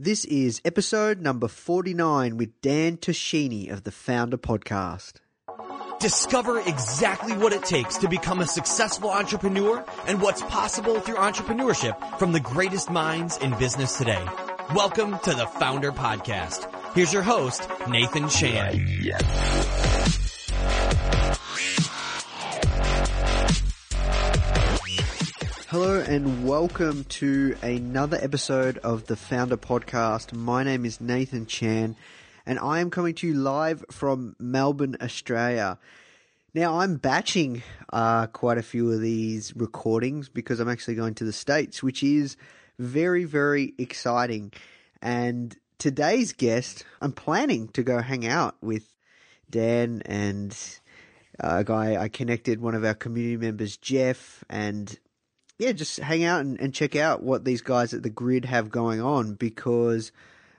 This is episode number 49 with Dan Tocchini of the Foundr Podcast. Discover exactly what it takes to become a successful entrepreneur and what's possible through entrepreneurship from the greatest minds in business today. Welcome to the Foundr Podcast. Here's your host, Nathan Chan. Hello and welcome to another episode of the Foundr Podcast. My name is Nathan Chan and I am coming to you live from Melbourne, Australia. Now I'm batching uh, quite a few of these recordings because I'm actually going to the States, which is very, very exciting. And today's guest, I'm planning to go hang out with Dan and uh, a guy I connected, one of our community members, Jeff, and yeah, just hang out and, and check out what these guys at the grid have going on because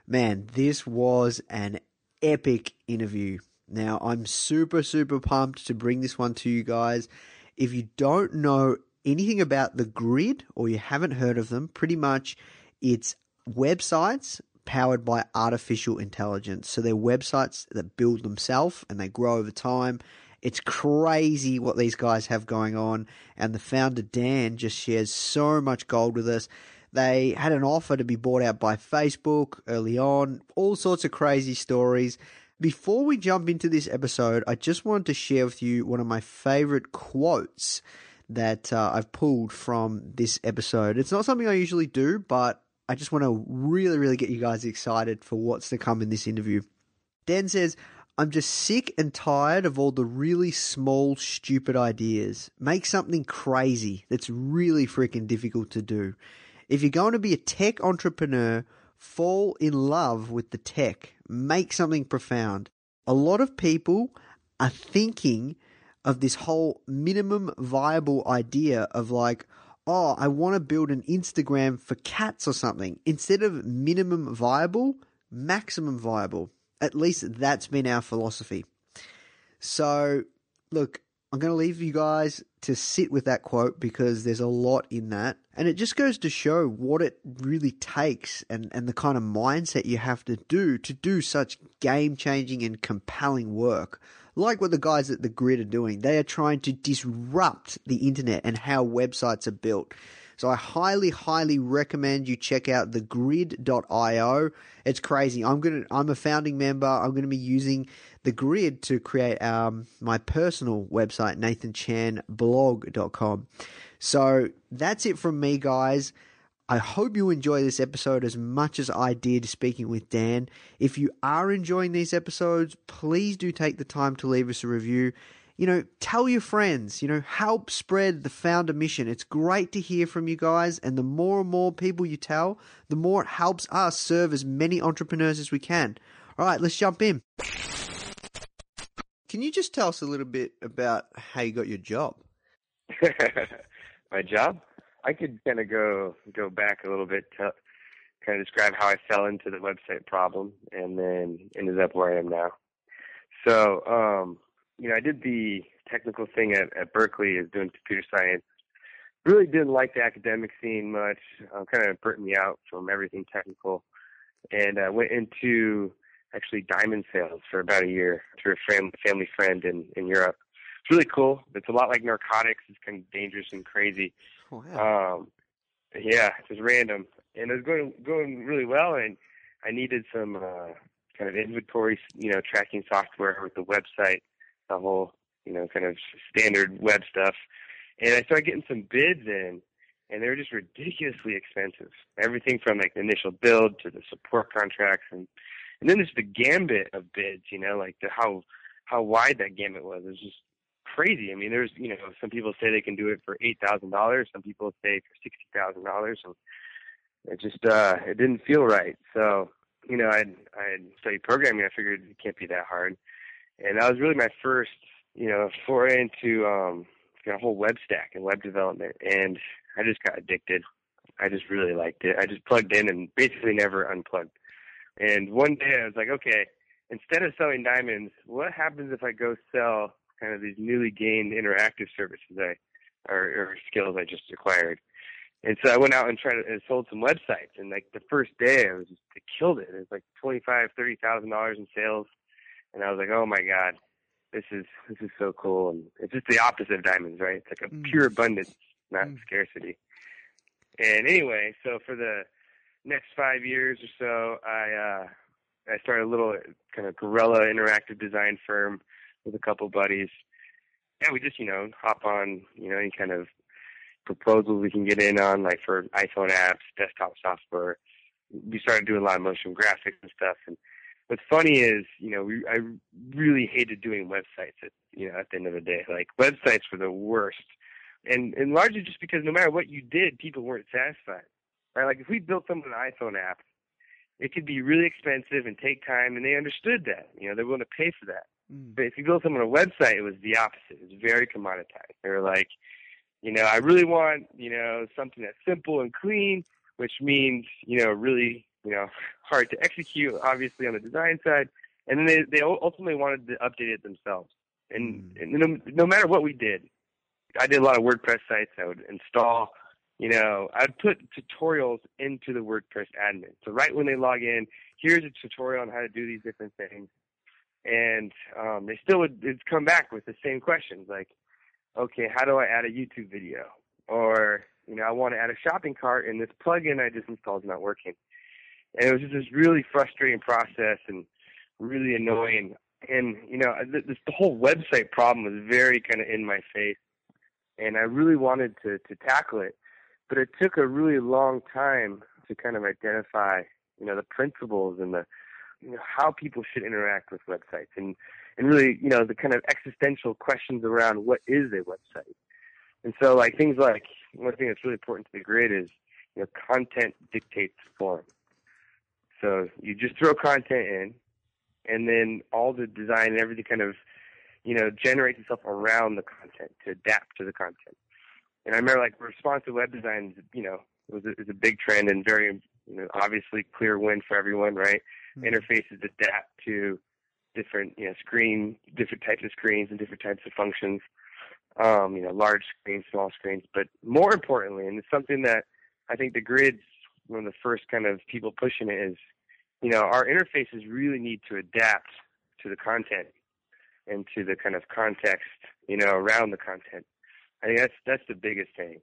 man, this was an epic interview. Now, I'm super, super pumped to bring this one to you guys. If you don't know anything about the grid or you haven't heard of them, pretty much it's websites powered by artificial intelligence. So they're websites that build themselves and they grow over time. It's crazy what these guys have going on. And the founder, Dan, just shares so much gold with us. They had an offer to be bought out by Facebook early on, all sorts of crazy stories. Before we jump into this episode, I just wanted to share with you one of my favorite quotes that uh, I've pulled from this episode. It's not something I usually do, but I just want to really, really get you guys excited for what's to come in this interview. Dan says, I'm just sick and tired of all the really small, stupid ideas. Make something crazy that's really freaking difficult to do. If you're going to be a tech entrepreneur, fall in love with the tech, make something profound. A lot of people are thinking of this whole minimum viable idea of like, oh, I want to build an Instagram for cats or something. Instead of minimum viable, maximum viable. At least that's been our philosophy. So, look, I'm going to leave you guys to sit with that quote because there's a lot in that. And it just goes to show what it really takes and, and the kind of mindset you have to do to do such game changing and compelling work. Like what the guys at the grid are doing. They are trying to disrupt the internet and how websites are built. So I highly, highly recommend you check out thegrid.io. It's crazy. I'm gonna I'm a founding member. I'm gonna be using the grid to create um, my personal website, nathanchanblog.com. So that's it from me, guys. I hope you enjoy this episode as much as I did speaking with Dan. If you are enjoying these episodes, please do take the time to leave us a review. You know, tell your friends, you know, help spread the founder mission. It's great to hear from you guys, and the more and more people you tell, the more it helps us serve as many entrepreneurs as we can. All right, let's jump in. Can you just tell us a little bit about how you got your job? My job? I could kind of go go back a little bit to kind of describe how I fell into the website problem and then ended up where I am now. So, um, you know, I did the technical thing at, at Berkeley is doing computer science. Really didn't like the academic scene much. Um, kind of burnt me out from everything technical, and I uh, went into actually diamond sales for about a year through a fam- family friend in in Europe. It's really cool. It's a lot like narcotics. It's kind of dangerous and crazy. Oh, wow. Um, yeah, just random, and it was going going really well. And I needed some uh, kind of inventory, you know, tracking software with the website, the whole, you know, kind of standard web stuff. And I started getting some bids in, and they were just ridiculously expensive. Everything from like the initial build to the support contracts and and then there's the gambit of bids, you know, like the how how wide that gambit was. It was just crazy. I mean, there's you know, some people say they can do it for eight thousand dollars, some people say for sixty thousand dollars, and it just uh it didn't feel right. So you know, I'd I'd studied programming. I figured it can't be that hard, and that was really my first, you know, foray into um, you know, whole web stack and web development. And I just got addicted. I just really liked it. I just plugged in and basically never unplugged. And one day I was like, okay, instead of selling diamonds, what happens if I go sell kind of these newly gained interactive services I or, or skills I just acquired? And so I went out and tried to, and sold some websites. And like the first day, I was just I killed it. It was like twenty five, thirty thousand dollars in sales, and I was like, oh my god, this is this is so cool. And it's just the opposite of diamonds, right? It's like a mm. pure abundance, not mm. scarcity. And anyway, so for the next five years or so, I uh, I started a little kind of guerrilla interactive design firm with a couple buddies. Yeah, we just you know hop on you know any kind of proposals we can get in on, like for iPhone apps, desktop software. We started doing a lot of motion graphics and stuff. And what's funny is, you know, we I really hated doing websites. At you know, at the end of the day, like websites were the worst, and and largely just because no matter what you did, people weren't satisfied. Right? Like if we built them an iPhone app, it could be really expensive and take time, and they understood that. You know, they're willing to pay for that. Mm. But if you built them on a website, it was the opposite. It was very commoditized. They were like, you know, I really want, you know, something that's simple and clean, which means, you know, really, you know, hard to execute, obviously on the design side. And then they, they ultimately wanted to update it themselves. And, mm. and no, no matter what we did, I did a lot of WordPress sites. I would install, you know, I'd put tutorials into the WordPress admin. So right when they log in, here's a tutorial on how to do these different things. And um, they still would come back with the same questions like, okay, how do I add a YouTube video? Or, you know, I want to add a shopping cart and this plugin I just installed is not working. And it was just this really frustrating process and really annoying. And, you know, this, the whole website problem was very kind of in my face. And I really wanted to, to tackle it. But it took a really long time to kind of identify, you know, the principles and the, you know, how people should interact with websites and and really, you know, the kind of existential questions around what is a website. And so, like things like one thing that's really important to the grid is, you know, content dictates form. So you just throw content in, and then all the design and everything kind of, you know, generates itself around the content to adapt to the content. And I remember like responsive web design, you know, was a, was a big trend and very, you know, obviously clear win for everyone, right? Mm-hmm. Interfaces adapt to different you know screen different types of screens and different types of functions um, you know large screens small screens but more importantly and it's something that i think the grid's one of the first kind of people pushing it is you know our interfaces really need to adapt to the content and to the kind of context you know around the content i think that's that's the biggest thing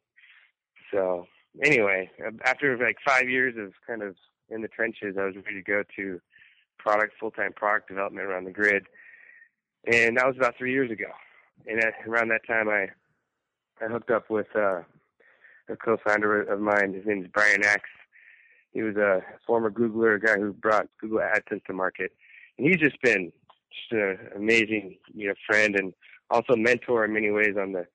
so anyway after like five years of kind of in the trenches i was ready to go to product, full-time product development around the grid. And that was about three years ago. And at, around that time, I I hooked up with uh, a co-founder of mine. His name is Brian Axe. He was a former Googler, a guy who brought Google AdSense to market. And he's just been just an amazing, you know, friend and also mentor in many ways on the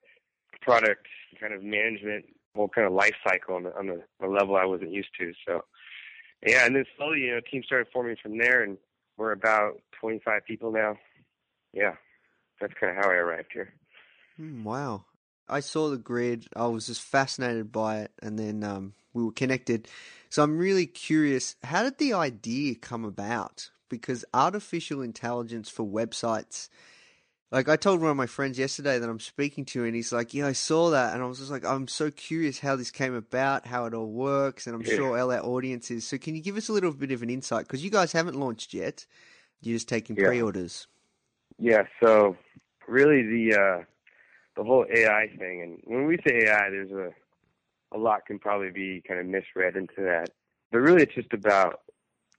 product kind of management, whole kind of life cycle on the, on the, the level I wasn't used to. So yeah, and then slowly, you know, team started forming from there, and we're about 25 people now. Yeah, that's kind of how I arrived here. Mm, wow. I saw the grid. I was just fascinated by it, and then um, we were connected. So I'm really curious. How did the idea come about? Because artificial intelligence for websites like I told one of my friends yesterday that I'm speaking to, and he's like, "Yeah, I saw that," and I was just like, "I'm so curious how this came about, how it all works, and I'm yeah. sure our audience is." So, can you give us a little bit of an insight because you guys haven't launched yet? You're just taking yeah. pre-orders. Yeah. So, really, the uh, the whole AI thing, and when we say AI, there's a a lot can probably be kind of misread into that, but really, it's just about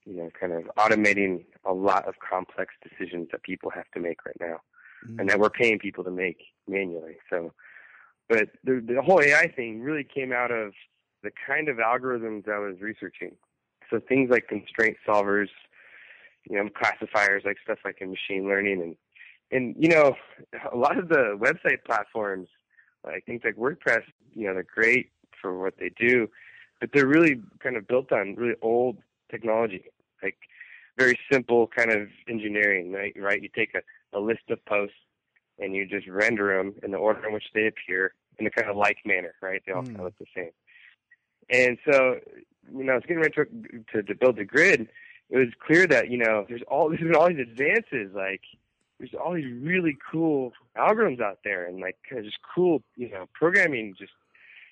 you know, kind of automating a lot of complex decisions that people have to make right now mm-hmm. and that we're paying people to make manually. So, but the, the whole AI thing really came out of the kind of algorithms I was researching. So things like constraint solvers, you know, classifiers, like stuff like in machine learning, and and you know, a lot of the website platforms, like things like WordPress, you know, they're great for what they do, but they're really kind of built on really old technology. Like very simple kind of engineering, right? Right? You take a, a list of posts and you just render them in the order in which they appear in a kind of like manner, right? They all Mm. kind of look the same. And so, you know, I was getting ready to, to, to build the grid. It was clear that you know there's all there's been all these advances, like there's all these really cool algorithms out there, and like just cool, you know, programming, just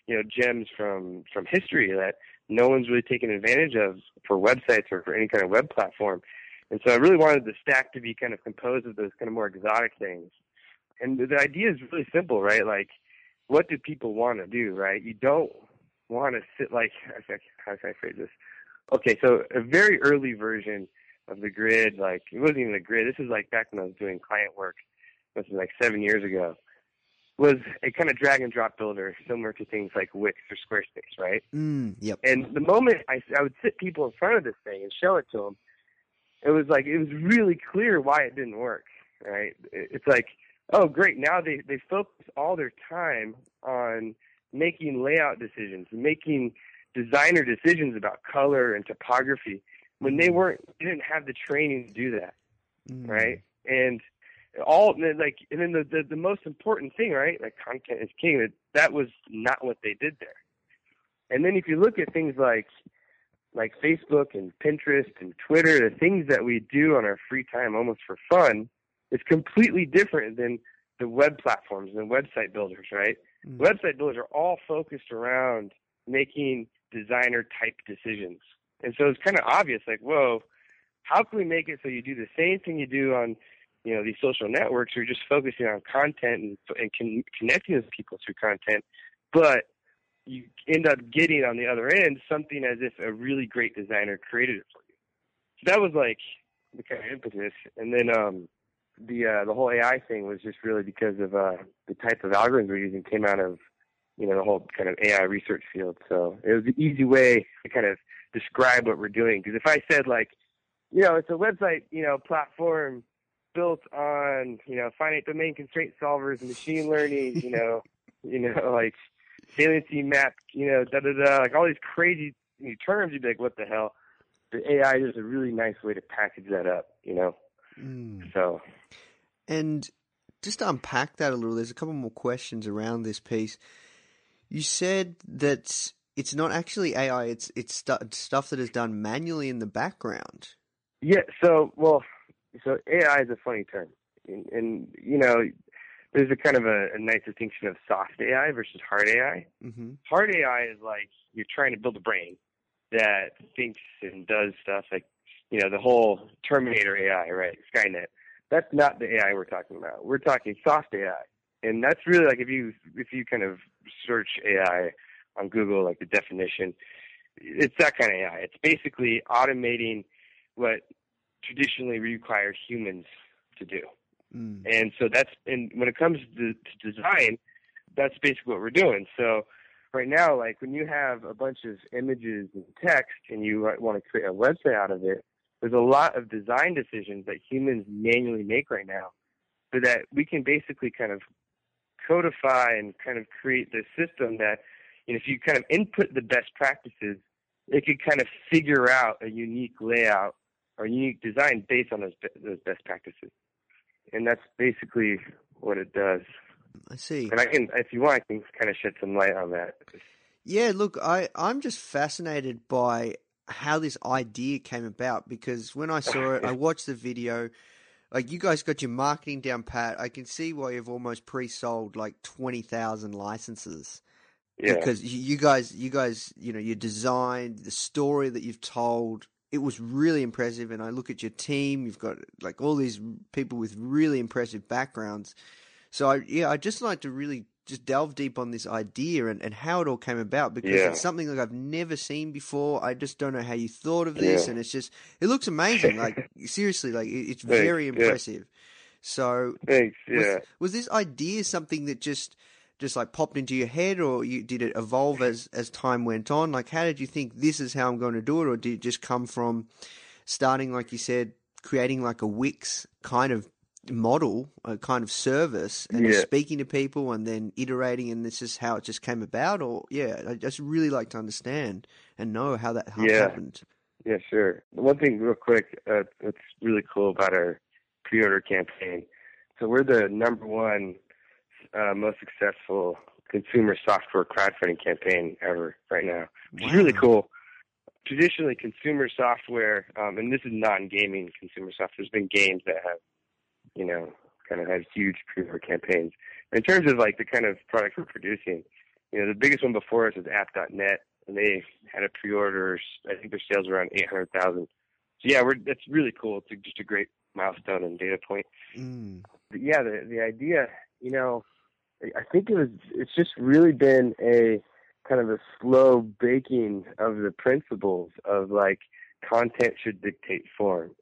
you know, gems from from history that no one's really taken advantage of for websites or for any kind of web platform. And so I really wanted the stack to be kind of composed of those kind of more exotic things. And the idea is really simple, right? Like, what do people want to do, right? You don't want to sit like how can I phrase this? Okay, so a very early version of the grid, like it wasn't even a grid. This is like back when I was doing client work. This is like seven years ago. Was a kind of drag and drop builder, similar to things like Wix or Squarespace, right? Mm, yep. And the moment I, I would sit people in front of this thing and show it to them, it was like it was really clear why it didn't work. Right? It's like, oh, great! Now they they focus all their time on making layout decisions, making designer decisions about color and typography when they weren't they didn't have the training to do that Mm. right? And all like, and then the, the the most important thing, right? Like content is king. That that was not what they did there. And then if you look at things like like Facebook and Pinterest and Twitter, the things that we do on our free time almost for fun, is completely different than the web platforms and website builders, right? Mm. Website builders are all focused around making designer type decisions. And so it's kind of obvious, like, whoa, how can we make it so you do the same thing you do on, you know, these social networks? You're just focusing on content and, and con- connecting with people through content, but you end up getting on the other end something as if a really great designer created it for you. So that was like the kind of impetus. And then um, the uh, the whole AI thing was just really because of uh, the type of algorithms we're using came out of you know the whole kind of AI research field. So it was an easy way to kind of describe what we're doing. Because if I said like, you know, it's a website, you know, platform built on you know finite domain constraint solvers, and machine learning, you know, you know like saliency map, you know, da da da, like all these crazy terms, you'd be like, what the hell? The AI is a really nice way to package that up, you know. Mm. So And just to unpack that a little, there's a couple more questions around this piece. You said that it's not actually AI; it's it's stu- stuff that is done manually in the background. Yeah. So, well, so AI is a funny term, and, and you know, there's a kind of a, a nice distinction of soft AI versus hard AI. Mm-hmm. Hard AI is like you're trying to build a brain that thinks and does stuff like, you know, the whole Terminator AI, right? Skynet. That's not the AI we're talking about. We're talking soft AI, and that's really like if you if you kind of search AI on Google, like the definition, it's that kind of AI. It's basically automating what traditionally require humans to do. Mm. And so that's and when it comes to, to design, that's basically what we're doing. So right now, like when you have a bunch of images and text and you want to create a website out of it, there's a lot of design decisions that humans manually make right now, so that we can basically kind of codify and kind of create this system that, know, if you kind of input the best practices, it could kind of figure out a unique layout or unique design based on those those best practices and that's basically what it does. I see. And I can, if you want, I can kind of shed some light on that. Yeah, look, I, I'm just fascinated by how this idea came about because when I saw it, I watched the video. Like, you guys got your marketing down pat. I can see why you've almost pre sold like 20,000 licenses. Yeah, Because you you guys, you guys, you know, your design, the story that you've told, it was really impressive. And I look at your team, you've got like all these people with really impressive backgrounds. So I, yeah, I'd just like to really just delve deep on this idea and, and how it all came about because Yeah. it's something like I've never seen before. I just don't know how you thought of this, Yeah. and it's just it looks amazing. Like seriously, like it's Thanks, very impressive. So thanks. was, Yeah, was this idea something that just just like popped into your head, or you, did it evolve as as time went on? Like, how did you think this is how I'm going to do it, or did it just come from starting, like you said, creating like a Wix kind of model, a kind of service, and Yeah. speaking to people, and then iterating, and this is how it just came about? Or yeah, I just really like to understand and know how that how Yeah. happened. Yeah, sure. One thing, real quick, uh, that's really cool about our pre-order campaign. So we're the number one uh, most successful consumer software crowdfunding campaign ever right now, which is really cool. Traditionally, consumer software, um, and this is non-gaming consumer software. There's been games that have, you know, kind of had huge pre-order campaigns. In terms of like the kind of products we're producing, you know, the biggest one before us is App.net, and they had a pre-order. I think their sales were around eight hundred thousand. So yeah, we're that's really cool. It's just a great milestone and data point. Mm. But yeah, the the idea, you know, I think it was. It's just really been a kind of a slow baking of the principles of like content should dictate form.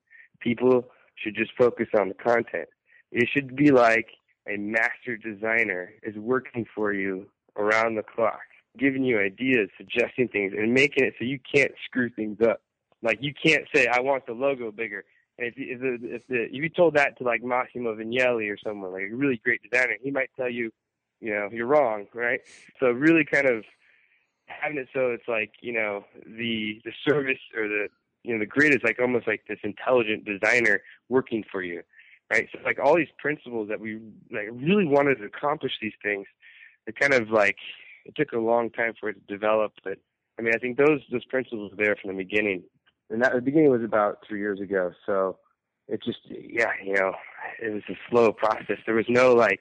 People should just focus on the content. It should be like a master designer is working for you around the clock giving you ideas, suggesting things, and making it so you can't screw things up. Like you can't say, "I want the logo bigger." And if if, the, if, the, if you told that to like Massimo Vignelli or someone like a really great designer, he might tell you, you know, you're wrong, right? So really, kind of having it so it's like you know the the service or the you know the grid is like almost like this intelligent designer working for you, right? So like all these principles that we like really wanted to accomplish these things, they kind of like it took a long time for it to develop, but I mean, I think those those principles were there from the beginning, and that the beginning was about three years ago. So it just, yeah, you know, it was a slow process. There was no like,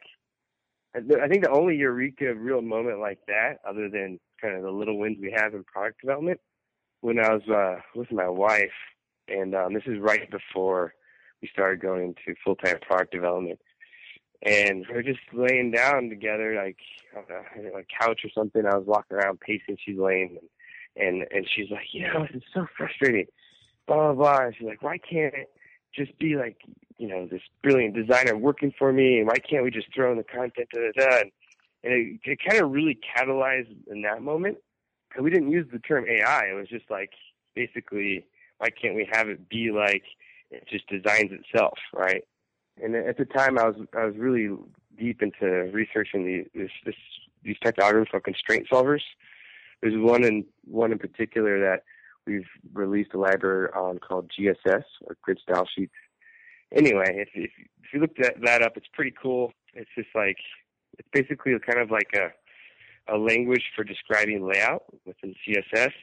I think the only eureka real moment like that, other than kind of the little wins we have in product development, when I was uh, with my wife, and um, this is right before we started going into full time product development and we are just laying down together, like on a, a couch or something. I was walking around pacing. She's laying, and and, and she's like, you know, it's so frustrating. Blah blah blah. And she's like, why can't it just be like, you know, this brilliant designer working for me? And why can't we just throw in the content? Da, da, da. And, and it, it kind of really catalyzed in that moment. And we didn't use the term AI. It was just like basically, why can't we have it be like it just designs itself, right? and at the time I was I was really deep into researching the, this, this these type of algorithms called constraint solvers. There's one in one in particular that we've released a library on called GSS or Grid Style Sheets. Anyway, if if, if you look that that up, it's pretty cool. It's just like it's basically kind of like a a language for describing layout within CSS,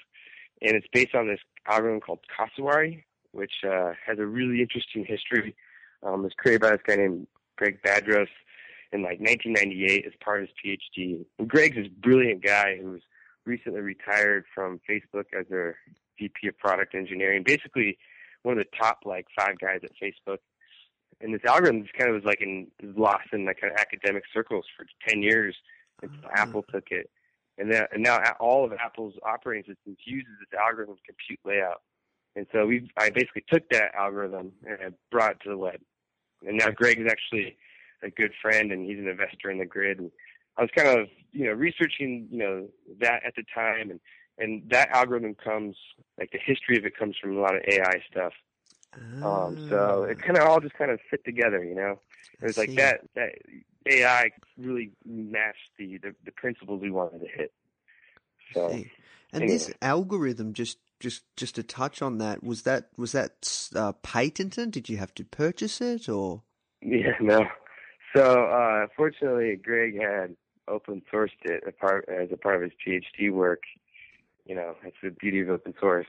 and it's based on this algorithm called Cassowary, which uh, has a really interesting history um, was created by this guy named Greg Badros in like 1998 as part of his PhD. And Greg's this brilliant guy who's recently retired from Facebook as their VP of product engineering. Basically, one of the top like five guys at Facebook. And this algorithm just kind of was like in lost in like kind of academic circles for 10 years until mm-hmm. Apple took it. And, then, and now all of Apple's operating systems uses this algorithm to compute layout. And so we, I basically took that algorithm and I brought it to the web. And now Greg is actually a good friend and he's an investor in the grid. And I was kind of, you know, researching, you know, that at the time and, and that algorithm comes, like the history of it comes from a lot of AI stuff. Um, so it kind of all just kind of fit together, you know. It was like that, that AI really matched the, the, the principles we wanted to hit. So, and anyway. this algorithm just just just to touch on that, was that was that uh, patented? Did you have to purchase it or? Yeah, no. So uh, fortunately, Greg had open sourced it as a part of his PhD work. You know, it's the beauty of open source.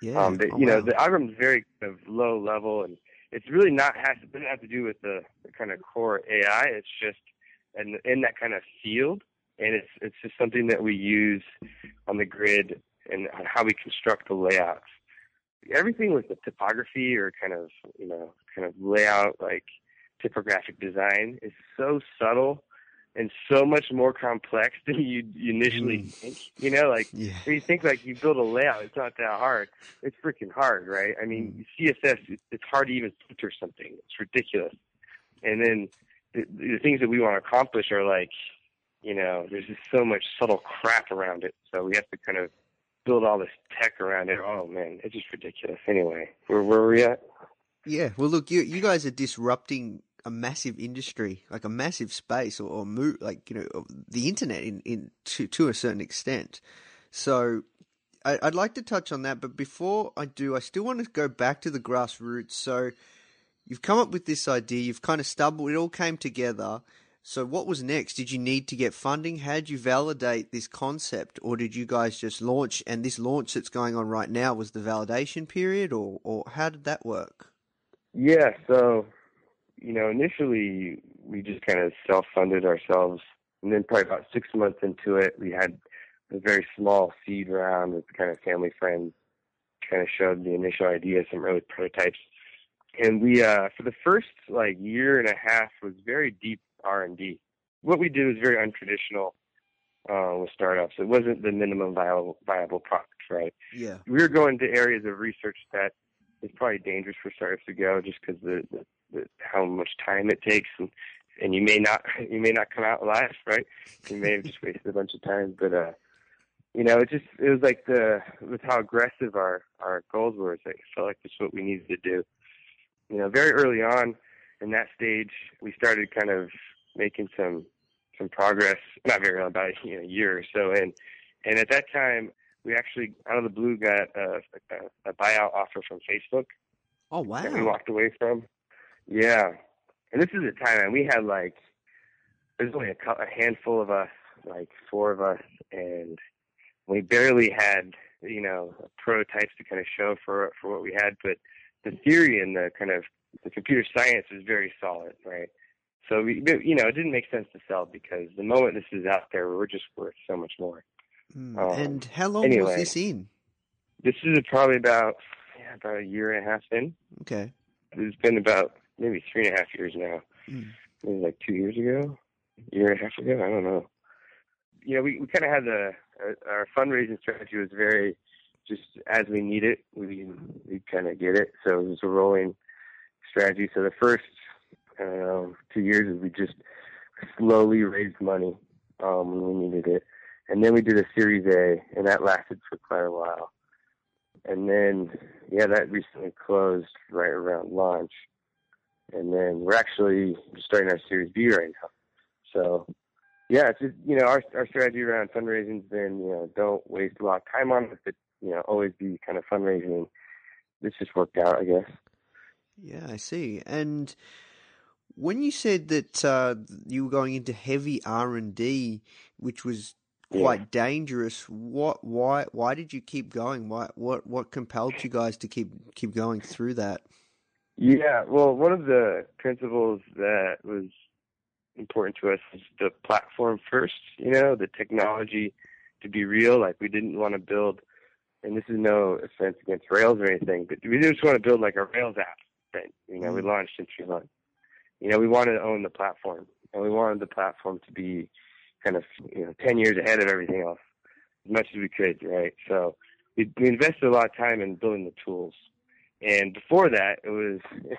Yeah. Um, but, oh, you wow. know, the algorithm is very kind of low level, and it's really not has it doesn't have to do with the, the kind of core AI. It's just in in that kind of field, and it's it's just something that we use on the grid and how we construct the layouts. Everything with the typography or kind of you know kind of layout like typographic design is so subtle and so much more complex than you, you initially Mm. think. You know, like Yeah. when you think like you build a layout, it's not that hard. It's freaking hard, right? I mean, CSS, it's hard to even filter something. It's ridiculous. And then the, the things that we want to accomplish are like, you know, there's just so much subtle crap around it. So we have to kind of build all this tech around it. Oh man, it's just ridiculous. Anyway, where where were we at? Yeah. Well, look, you you guys are disrupting a massive industry, like a massive space, or, or move, like you know, the internet in in to to a certain extent. So, I, would like to touch on that, but before I do, I still want to go back to the grassroots. So, you've come up with this idea, you've kind of stumbled, it all came together. So, what was next? Did you need to get funding? How did you validate this concept, or did you guys just launch? And this launch that's going on right now was the validation period, or or how did that work? Yeah, so you know, initially we just kind of self-funded ourselves, and then probably about six months into it, we had a very small seed round with kind of family friends, kind of showed the initial idea, some early prototypes, and we uh, for the first like year and a half was very deep R and D. What we did was very untraditional uh, with startups. It wasn't the minimum viable viable product, right? Yeah. We were going to areas of research that is probably dangerous for startups to go, just because the, the, the how much time it takes, and and you may not you may not come out alive, right? You may have just wasted a bunch of time, but uh, you know, it just it was like the with how aggressive our our goals were. It's like, it felt like that's what we needed to do. You know, very early on in that stage, we started kind of making some some progress. Not very long, about you know, a year or so in. And at that time, we actually out of the blue got a, a, a buyout offer from Facebook. Oh wow! That we walked away from. Yeah, and this is a time and we had like there's only a, a handful of us, like four of us, and we barely had you know prototypes to kind of show for for what we had, but the theory and the kind of the computer science was very solid, right? So we, you know, it didn't make sense to sell because the moment this is out there, we're just worth so much more. Mm. Um, and how long anyway, was this in? This is probably about yeah, about a year and a half in. Okay. It's been about maybe three and a half years now. Mm. Maybe like two years ago, a year and a half ago. I don't know. You know, we we kind of had the uh, our fundraising strategy was very just as we need it, we we kind of get it. So it was a rolling strategy. So the first I don't know two years we just slowly raised money um, when we needed it, and then we did a Series A, and that lasted for quite a while. And then yeah, that recently closed right around launch, and then we're actually starting our Series B right now. So yeah, it's just, you know, our our strategy around fundraising's been, you know, don't waste a lot of time on it, but you know, always be kind of fundraising. This just worked out, I guess. Yeah, I see. And when you said that uh, you were going into heavy R and D, which was quite yeah. dangerous, what, why, why did you keep going? Why, what, what compelled you guys to keep keep going through that? Yeah, well, one of the principles that was important to us is the platform first. You know, the technology to be real. Like we didn't want to build and this is no offense against Rails or anything, but we just want to build like a Rails app that you know mm-hmm. we launched in three months. You know, we wanted to own the platform, and we wanted the platform to be kind of you know ten years ahead of everything else as much as we could, right? So we, we invested a lot of time in building the tools, and before that, it was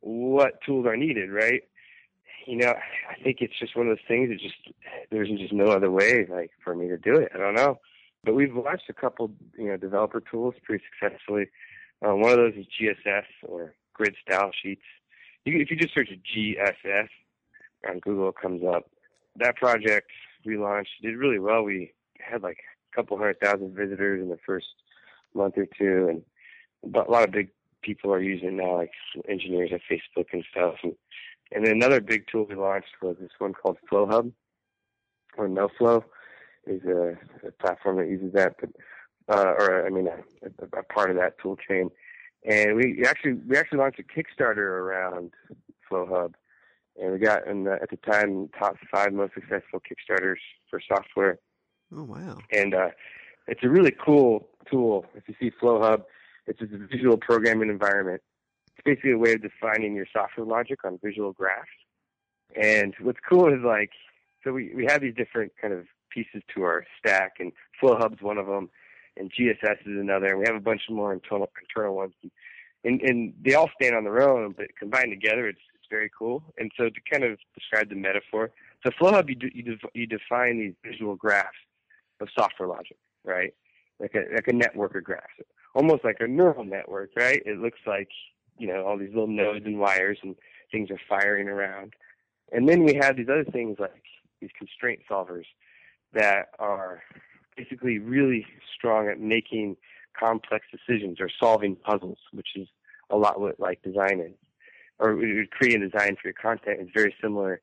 what tools are needed, right? You know, I think it's just one of those things that just there's just no other way like for me to do it. I don't know. But we've launched a couple, you know, developer tools pretty successfully. Uh, one of those is GSS or Grid Style Sheets. You, if you just search GSS on Google, it comes up. That project we launched did really well. We had like a couple hundred thousand visitors in the first month or two, and a lot of big people are using it now, like engineers at Facebook and stuff. And, and then another big tool we launched was this one called FlowHub or NoFlo is a, a platform that uses that, but uh, or I mean a, a, part of that tool chain. And we actually we actually launched a Kickstarter around FlowHub, and we got in the, at the time top five most successful Kickstarters for software. Oh wow! And uh, it's a really cool tool. If you see FlowHub, it's a visual programming environment. It's basically a way of defining your software logic on visual graphs. And what's cool is like, so we, we have these different kind of pieces to our stack, and FlowHub's one of them, and GSS is another, and we have a bunch more internal internal ones, and and they all stand on their own, but combined together, it's very cool. And so to kind of describe the metaphor, so FlowHub you do, you, you define these visual graphs of software logic, right? Like a like a network of graphs, almost like a neural network, right? It looks like you know all these little nodes and wires and things are firing around. And then we have these other things like these constraint solvers that are basically really strong at making complex decisions or solving puzzles, which is a lot what like design is, or creating design for your content is very similar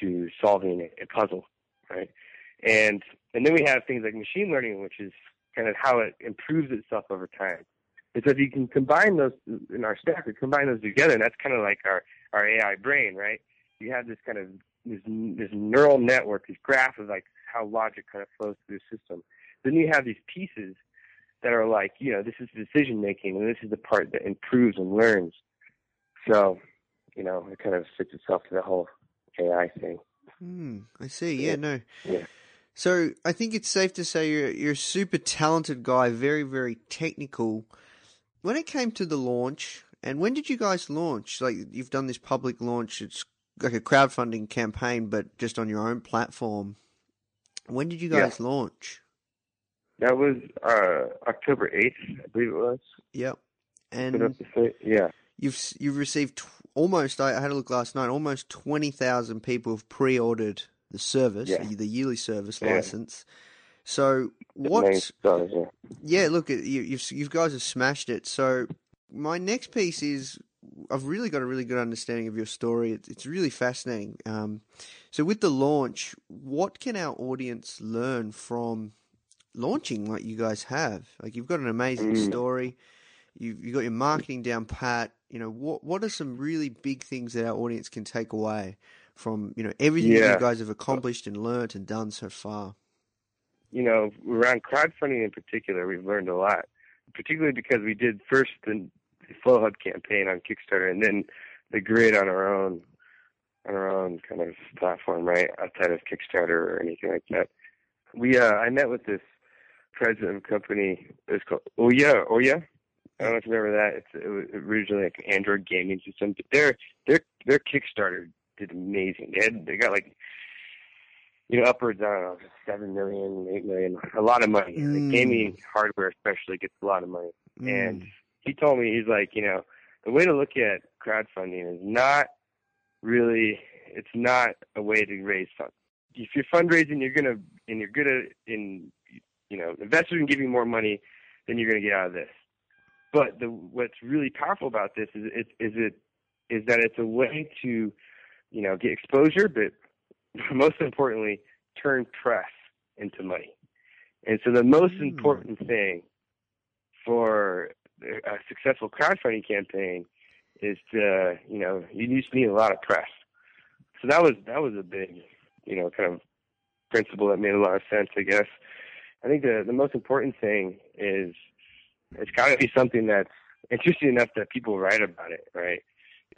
to solving a, a puzzle, right? And and then we have things like machine learning, which is kind of how it improves itself over time. And so if you can combine those in our stack, we combine those together, and that's kind of like our our AI brain, right? You have this kind of this this neural network, this graph of like how logic kind of flows through the system. Then you have these pieces that are like, you know, this is decision making, and this is the part that improves and learns. So, you know, it kind of fits itself to the whole AI thing. Hmm, I see. Yeah, no. Yeah. So I think it's safe to say you're you're a super talented guy, very very technical. When it came to the launch, and when did you guys launch? Like you've done this public launch. It's like a crowdfunding campaign, but just on your own platform. When did you guys Yeah. launch? That was uh, October eighth, I believe it was. Yep. And up the site. Yeah. You've you've received tw- almost. I had a look last night. Almost twenty thousand people have pre-ordered the service, Yeah. the, yearly service Yeah. license. So what? dollars, yeah. Yeah, look, you you've, you guys have smashed it. So my next piece is I've really got a really good understanding of your story. It's, it's really fascinating. Um, so with the launch, what can our audience learn from launching like you guys have? Like you've got an amazing Mm. story. You've you got your marketing down pat. You know what what are some really big things that our audience can take away from you know everything that Yeah. you guys have accomplished and learnt and done so far? you know, around crowdfunding in particular, we've learned a lot, particularly because we did first the, the Flow Hub campaign on Kickstarter and then the grid on our own, on our own kind of platform, right, outside of Kickstarter or anything like that. We, uh, I met with this president of a company, it's called Ouya, Ouya. I don't know if you remember that. It's, it was originally like an Android gaming system, but their, their, their Kickstarter did amazing. They had, they got like, you know, upwards, I don't know, seven million, eight million, a lot of money. Mm. Like gaming hardware especially gets a lot of money. And Mm. he told me, he's like, you know, the way to look at crowdfunding is not really, it's not a way to raise funds. If you're fundraising, you're gonna, and you're good at, in, you know, investors can give you more money than you're gonna get out of this. But the what's really powerful about this is it is it is that it's a way to, you know, get exposure, but most importantly, turn press into money. And so the most Mm. important thing for a successful crowdfunding campaign is to, you know, you just need a lot of press. So that was that was a big, you know, kind of principle that made a lot of sense, I guess. I think the the most important thing is it's got to be something that's interesting enough that people write about it, right?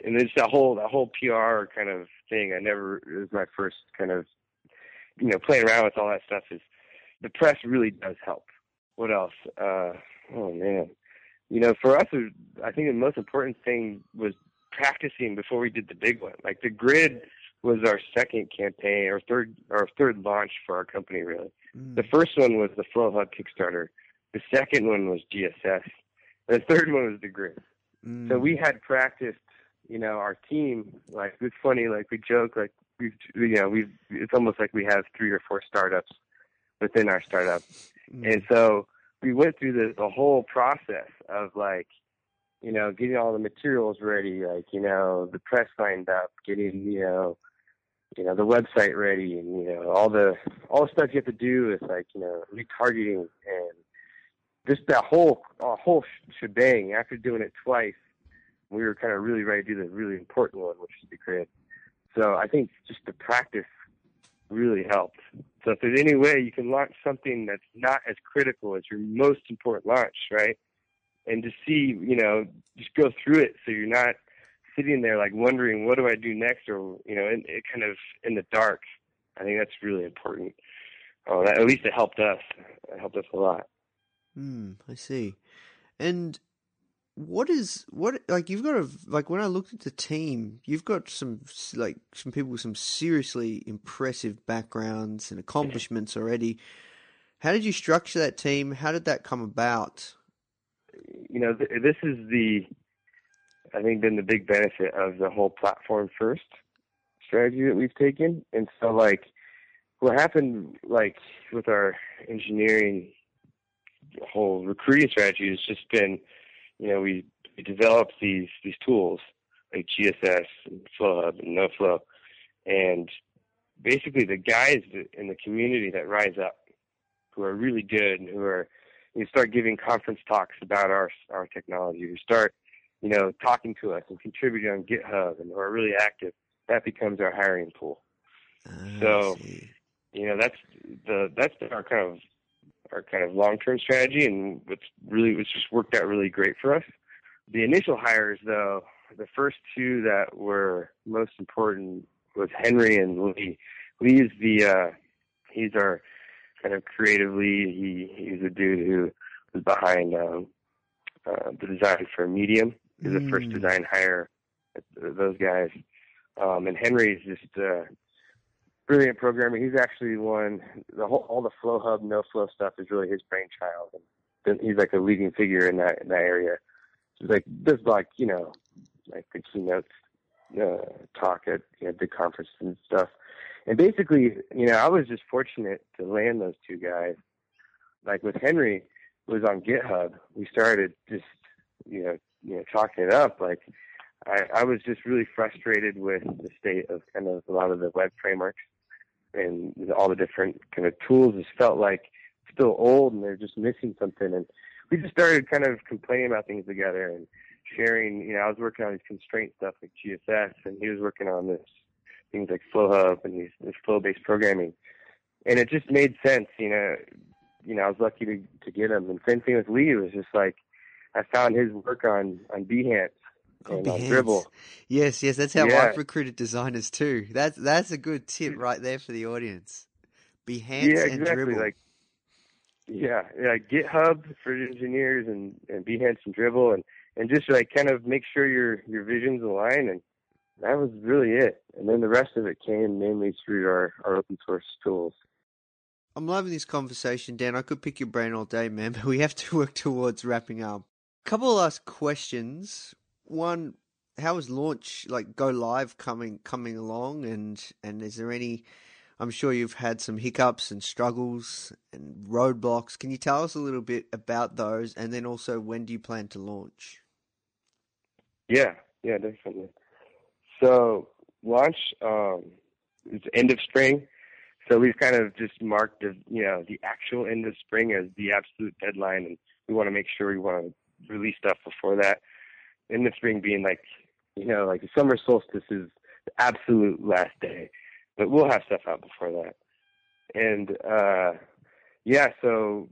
And it's that whole that whole PR kind of thing. I never it was my first kind of you know playing around with all that stuff. Is the press really does help. What else? Uh, oh man, you know, for us, I think the most important thing was practicing before we did the big one. Like the grid was our second campaign or third our third launch for our company really. Mm. The first one was the Flow Hub Kickstarter. The second one was GSS. The third one was the grid. Mm. So we had practiced, you know, our team. Like it's funny, like we joke, like we've, you know, we've. It's almost like we have three or four startups within our startup, Mm. and so we went through the the whole process of like, you know, getting all the materials ready, like you know, the press lined up, getting you know, you know, the website ready, and you know, all the all the stuff you have to do with like you know, retargeting and just that whole uh, whole shebang. After doing it twice, we were kind of really ready to do the really important one, which is the grid. So I think just the practice really helped. So if there's any way you can launch something that's not as critical as your most important launch, right? And to see, you know, just go through it so you're not sitting there like wondering what do I do next or you know, in, it kind of in the dark. I think that's really important. Oh, that, at least it helped us. It helped us a lot. Hmm, I see. And what is what like you've got a like when I looked at the team, you've got some like some people with some seriously impressive backgrounds and accomplishments already. How did you structure that team? How did that come about? you know, th- this is the, I think, been the big benefit of the whole platform first strategy that we've taken. And so, like, what happened, like with our engineering whole recruiting strategy, has just been, you know, we, we developed these these tools like GSS and FlowHub and NoFlo, and basically the guys in the community that rise up, who are really good and who are, you start giving conference talks about our our technology, who start, you know, talking to us and contributing on GitHub and who are really active. That becomes our hiring pool. Ah, So- see. you know that's the that's our kind of our kind of long term strategy and what's really it's just worked out really great for us. The initial hires though the first two that were most important was henry and lee. Lee is the uh he's our kind of creatively he he's a dude who was behind um uh the design for medium. He's the first Mm. design hire those guys. Um and henry's just uh brilliant programmer. He's actually one the whole all the FlowHub, no flow stuff is really his brainchild, and he's like a leading figure in that in that area. He's like does like you know like the keynote uh, talk at you know, and stuff. And basically, you know, I was just fortunate to land those two guys. Like with Henry, who was on GitHub. We started just you know you know talking it up like. I, I was just really frustrated with the state of kind of a lot of the web frameworks and all the different kind of tools just felt like still old and they're just missing something. And we just started kind of complaining about things together and sharing you know I was working on these constraint stuff like GSS and he was working on this things like FlowHub and these this flow based programming. And it just made sense you know you know I was lucky to to get him. And same thing with Lee. It was just like I found his work on on Behance and on Behance. Dribbble Yes, yes, that's how Yeah. I've recruited designers too. That's that's a good tip right there for the audience. Behance yeah, and dribbble. Like, yeah, yeah, GitHub for engineers and and Behance and Dribbble and and just like kind of make sure your your visions align and that was really it. And then the rest of it came mainly through our our open source tools. I'm loving this conversation, Dan. I could pick your brain all day, man, but we have to work towards wrapping up. couple of last questions. One, how is launch like go live coming coming along and and is there any I'm sure you've had some hiccups and struggles and roadblocks. Can you tell us a little bit about those and then also when do you plan to launch? Yeah, yeah, definitely. So launch um is end of spring. So we've kind of just marked the you know the actual end of spring as the absolute deadline, and we want to make sure we want to release stuff before that. End the spring being like you know like the summer solstice is the absolute last day, but we'll have stuff out before that. And uh yeah, so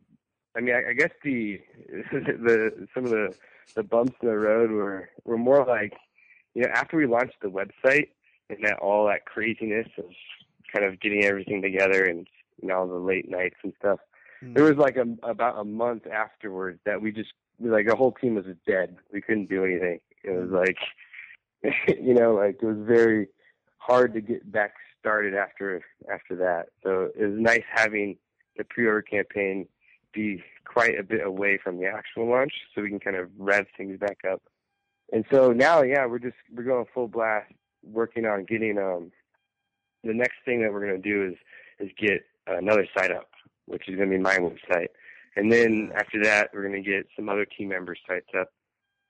I mean I, I guess the the some of the the bumps in the road were were more like you know after we launched the website and that all that craziness of kind of getting everything together and you know all the late nights and stuff. There was like a about a month afterwards that we just like the whole team was dead. We couldn't do anything. It was like you know like it was very hard to get back started after after that. So it was nice having the pre-order campaign be quite a bit away from the actual launch, so we can kind of rev things back up. And so now, yeah, we're just we're going full blast, working on getting um the next thing that we're gonna do is is get another site up, which is gonna be my website, and then after that, we're gonna get some other team members' sites up,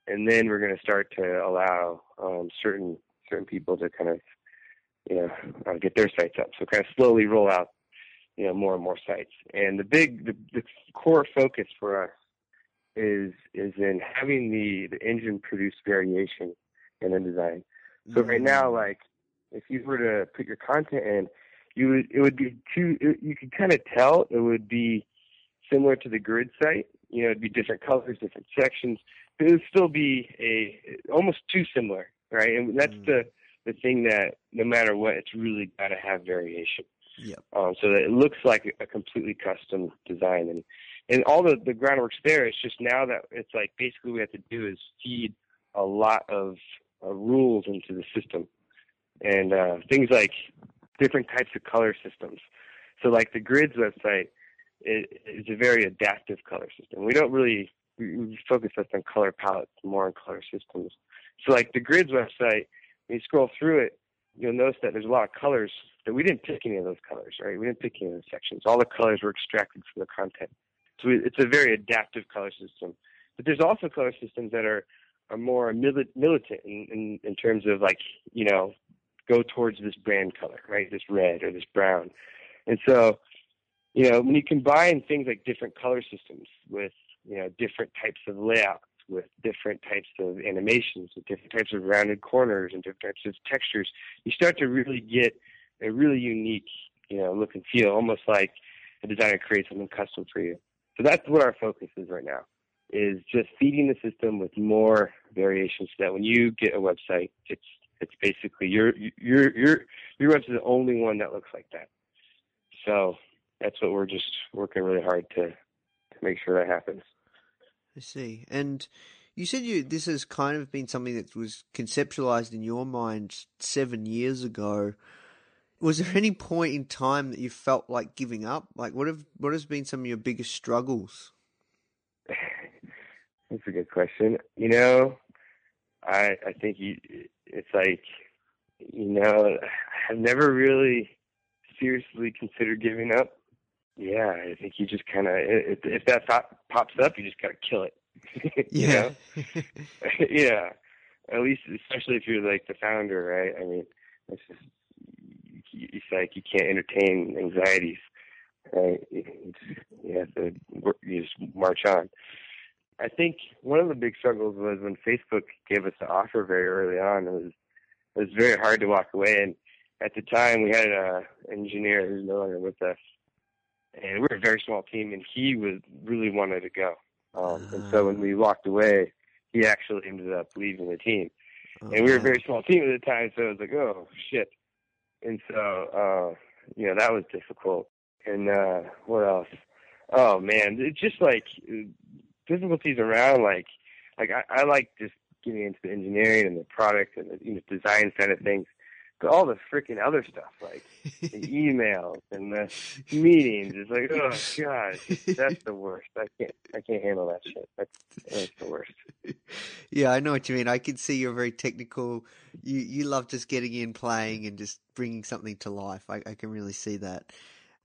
and then we're gonna start to allow um, certain certain people to kind of you know uh, get their sites up. So kind of slowly roll out you know more and more sites. And the big the, the core focus for us is is in having the the engine produce variation in the design. So right now, like if you were to put your content in, you would it would be too it, you could kind of tell it would be similar to the grid site. You know, it'd be different colors, different sections, but it would still be a almost too similar, right? And that's Mm. the the thing that no matter what, it's really got to have variation Yep. um, so that it looks like a completely custom design. And and all the the groundwork's there. It's just now that it's like basically what we have to do is feed a lot of uh, rules into the system, and uh, things like different types of color systems. So like the grids website is, is a very adaptive color system. We don't really focus less on color palettes, more on color systems. So like the grids website, when you scroll through it, you'll notice that there's a lot of colors that we didn't pick any of those colors, right? We didn't pick any of those sections. All the colors were extracted from the content. So it's a very adaptive color system. But there's also color systems that are, are more militant in, in, in terms of like, you know, go towards this brand color, right? This red or this brown. And so, you know, when you combine things like different color systems with, you know, different types of layouts, with different types of animations, with different types of rounded corners and different types of textures, you start to really get a really unique, you know, look and feel, almost like a designer creates something custom for you. So that's what our focus is right now, is just feeding the system with more variations so that when you get a website, it's it's basically your your your your website is the only one that looks like that. So that's what we're just working really hard to to make sure that happens. I see. And you said you this has kind of been something that was conceptualized in your mind seven years ago. Was there any point in time that you felt like giving up? Like, what have what has been some of your biggest struggles? That's a good question. You know, I I think you, it's like, you know, I've never really seriously considered giving up yeah, I think you just kind of if, if that thought pops up, you just gotta kill it. yeah, yeah. At least, especially if you're like the founder, right? I mean, it's just it's like you can't entertain anxieties, right? You, have to you just march on. I think one of the big struggles was when Facebook gave us the offer very early on. It was it was very hard to walk away, and at the time we had an engineer who's no longer with us and we were a very small team, and he was really wanted to go. Um, and so when we walked away, he actually ended up leaving the team. And we were a very small team at the time, so it was like, oh shit. And so, uh, you know, that was difficult. And uh, what else? Oh man, it's just like difficulties around like, like I, I like just getting into the engineering and the product and the you know, design side of things all the freaking other stuff, like the emails and the meetings. It's like, oh god, that's the worst. I can't, I can't handle that shit. That's, that's the worst. Yeah, I know what you mean. I can see you're very technical. You you love just getting in, playing, and just bringing something to life. I, I can really see that.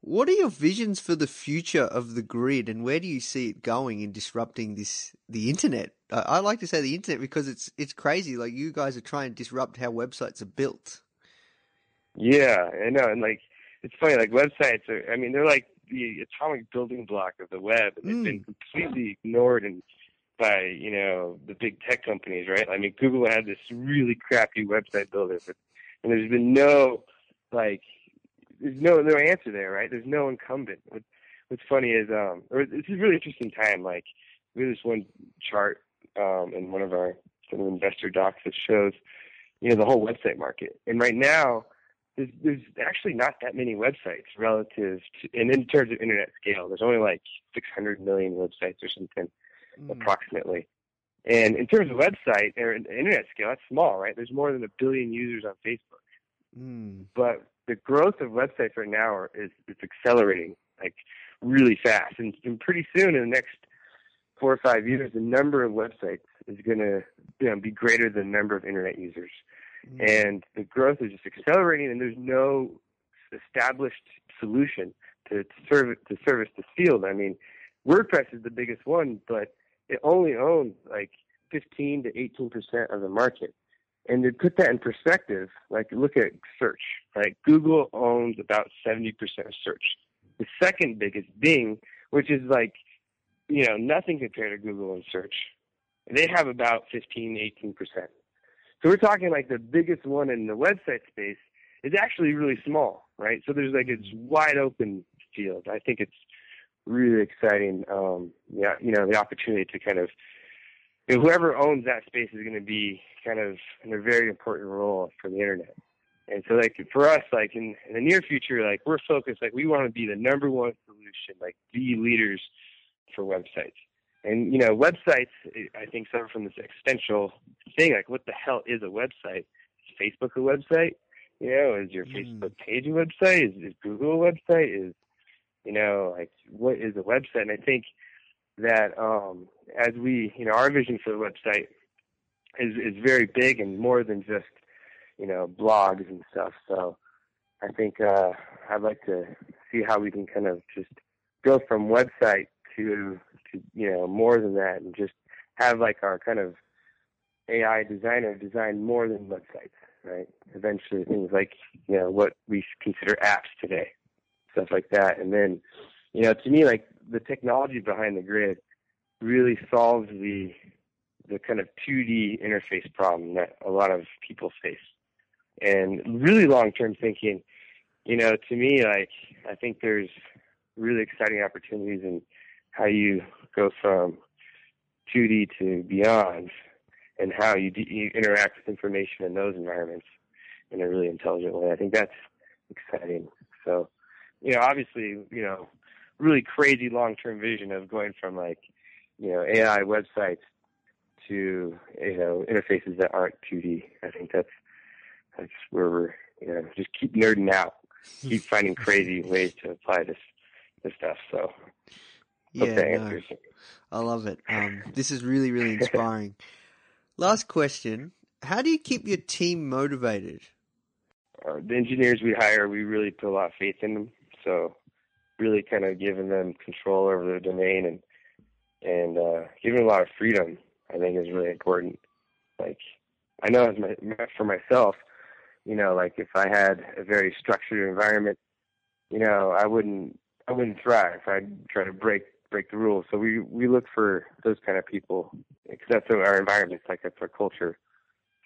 What are your visions for the future of the grid, and where do you see it going in disrupting this the internet? I, I like to say the internet because it's it's crazy. Like you guys are trying to disrupt how websites are built. Yeah, I know, and like it's funny, like websites are. I mean, they're like the atomic building block of the web, and they've mm. been completely ignored and by you know the big tech companies, right? I mean, Google had this really crappy website builder, but, and there's been no like there's no no answer there, right? There's no incumbent. What, what's funny is um, or this is a really interesting time. Like we have this one chart um in one of our sort of investor docs that shows you know the whole website market, and right now there's, there's actually not that many websites relative to, and in terms of internet scale, there's only like 600 million websites or something, mm. approximately. And in terms of website or internet scale, that's small, right? There's more than a billion users on Facebook. Mm. But the growth of websites right now are, is it's accelerating like really fast, and, and pretty soon in the next four or five years, the number of websites is going to you know, be greater than the number of internet users. Mm-hmm. and the growth is just accelerating, and there's no established solution to, serve to service this field. I mean, WordPress is the biggest one, but it only owns like 15 to 18 percent of the market. And to put that in perspective, like look at search. Right, Google owns about 70 percent of search. The second biggest, Bing, which is like you know nothing compared to Google and search. They have about 15, 18 percent. So we're talking like the biggest one in the website space is actually really small, right? So there's like it's wide open field. I think it's really exciting. Um, yeah, you know, the opportunity to kind of you know, whoever owns that space is going to be kind of in a very important role for the internet. And so, like for us, like in, in the near future, like we're focused, like we want to be the number one solution, like the leaders for websites. And you know, websites I think suffer from this existential thing, like what the hell is a website? Is Facebook a website? You know, is your mm. Facebook page a website? Is, is Google a website? Is you know, like what is a website? And I think that um as we you know, our vision for the website is is very big and more than just you know, blogs and stuff. So I think uh, I'd like to see how we can kind of just go from website to to you know more than that, and just have like our kind of AI designer design more than websites, right? Eventually, things like you know what we consider apps today, stuff like that, and then you know to me like the technology behind the grid really solves the the kind of 2D interface problem that a lot of people face. And really long term thinking, you know, to me, like, I think there's really exciting opportunities in how you go from 2D to beyond and how you, d- you interact with information in those environments in a really intelligent way. I think that's exciting. So, you know, obviously, you know, really crazy long term vision of going from like, you know, AI websites to you know interfaces that aren't 2D. I think that's that's where we're you know just keep nerding out, keep finding crazy ways to apply this this stuff. So yeah, no, I love it. Um, this is really really inspiring. Last question: How do you keep your team motivated? Uh, the engineers we hire, we really put a lot of faith in them. So really kind of giving them control over their domain and and uh, giving a lot of freedom I think is really important. Like, I know as my for myself, you know, like if I had a very structured environment, you know, I wouldn't I wouldn't thrive. I'd try to break break the rules. So we we look for those kind of people because that's our environment, like that's our culture.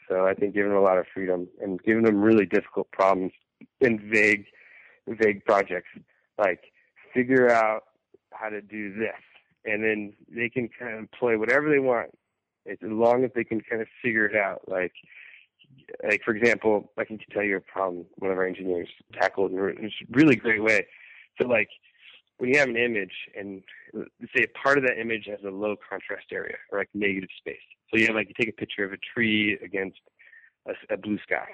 So I think giving them a lot of freedom and giving them really difficult problems and vague vague projects, like figure out how to do this, and then they can kind of play whatever they want as long as they can kind of figure it out. Like, like for example, I can tell you a problem one of our engineers tackled in a really great way. So like when you have an image and say a part of that image has a low contrast area or like negative space. So you have like you take a picture of a tree against a, a blue sky.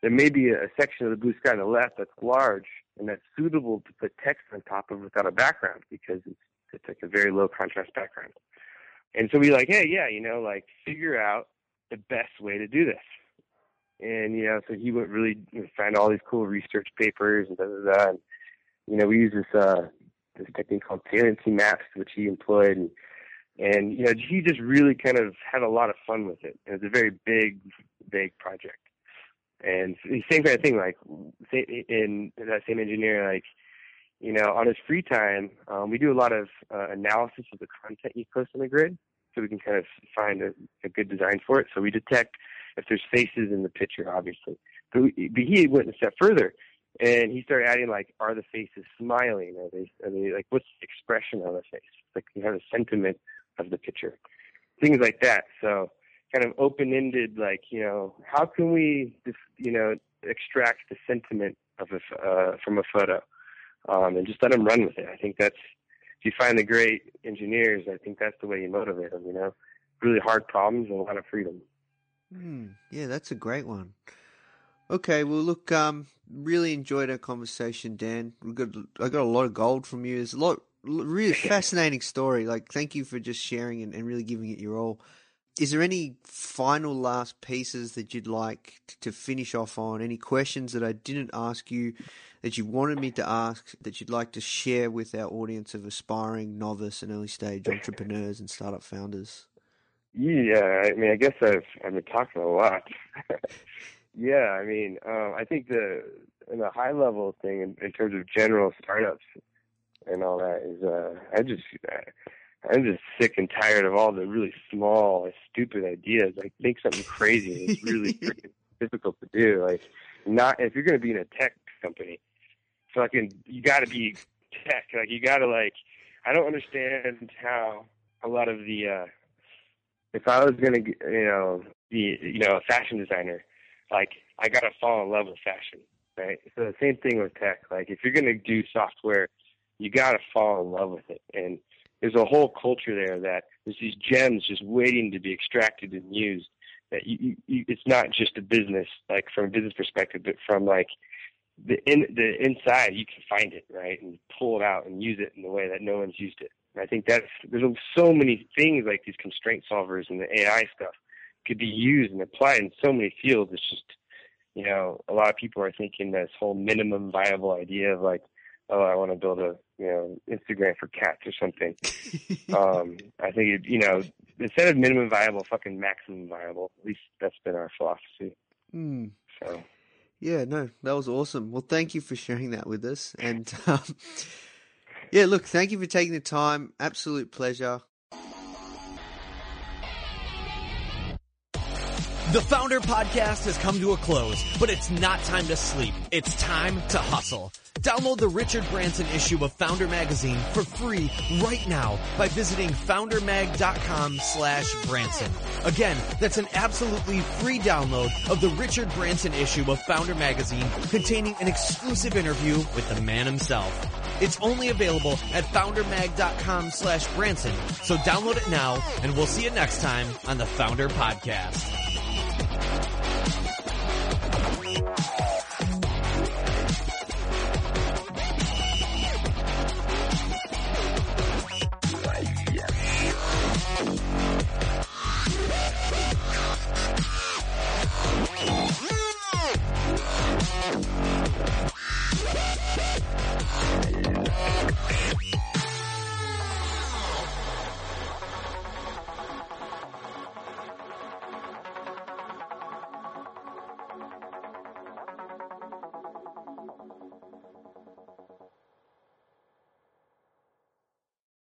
There may be a, a section of the blue sky on the left that's large and that's suitable to put text on top of without a background because it's it's like a very low contrast background. And so we like, hey, yeah, you know, like figure out the best way to do this. And you know, so he went really you know, find all these cool research papers and da da da. And you know, we use this uh this technique called saliency maps, which he employed, and and you know, he just really kind of had a lot of fun with it. It was a very big, big project. And the same kind of thing, like in that same engineer, like you know, on his free time, um, we do a lot of uh, analysis of the content you post on the grid, so we can kind of find a, a good design for it. So we detect if there's faces in the picture, obviously. But, we, but he went a step further, and he started adding like, are the faces smiling? Are they, are they like, what's the expression on the face? Like, you have a sentiment of the picture, things like that. So kind of open-ended, like, you know, how can we, you know, extract the sentiment of a, uh, from a photo? um, and just let them run with it. I think that's if you find the great engineers, I think that's the way you motivate them. You know, really hard problems and a lot of freedom. Mm, yeah, that's a great one. Okay, well, look, um, really enjoyed our conversation, Dan. We got I got a lot of gold from you. It's a lot, really fascinating story. Like, thank you for just sharing and, and really giving it your all. Is there any final last pieces that you'd like to finish off on? Any questions that I didn't ask you that you wanted me to ask that you'd like to share with our audience of aspiring novice and early stage entrepreneurs and startup founders? Yeah, I mean, I guess I've I've been talking a lot. yeah, I mean, um, I think the in the high level thing in, in, terms of general startups and all that is, uh, I just I'm just sick and tired of all the really small, stupid ideas. Like think something crazy. It's really freaking difficult to do. Like not if you're going to be in a tech company, fucking you got to be tech. Like you got to like. I don't understand how a lot of the. uh If I was gonna, you know, be you know a fashion designer, like I gotta fall in love with fashion, right? So the same thing with tech. Like if you're gonna do software, you gotta fall in love with it. And there's a whole culture there that there's these gems just waiting to be extracted and used. That you, you, it's not just a business, like from a business perspective, but from like the in the inside you can find it right and pull it out and use it in the way that no one's used it. And I think that's there's so many things like these constraint solvers and the AI stuff could be used and applied in so many fields. It's just you know, a lot of people are thinking this whole minimum viable idea of like, oh, I want to build a, you know, Instagram for cats or something. um, I think, it, you know, instead of minimum viable, fucking maximum viable. At least that's been our philosophy. Mm. So. Yeah, no, that was awesome. Well, thank you for sharing that with us. And um, yeah, look, thank you for taking the time. Absolute pleasure. The Foundr Podcast has come to a close, but it's not time to sleep. It's time to hustle. Download the Richard Branson issue of Foundr Magazine for free right now by visiting foundrmag.com slash Branson. Again, that's an absolutely free download of the Richard Branson issue of Foundr Magazine containing an exclusive interview with the man himself. It's only available at foundrmag.com slash Branson. So download it now and we'll see you next time on the Foundr Podcast. Thank you.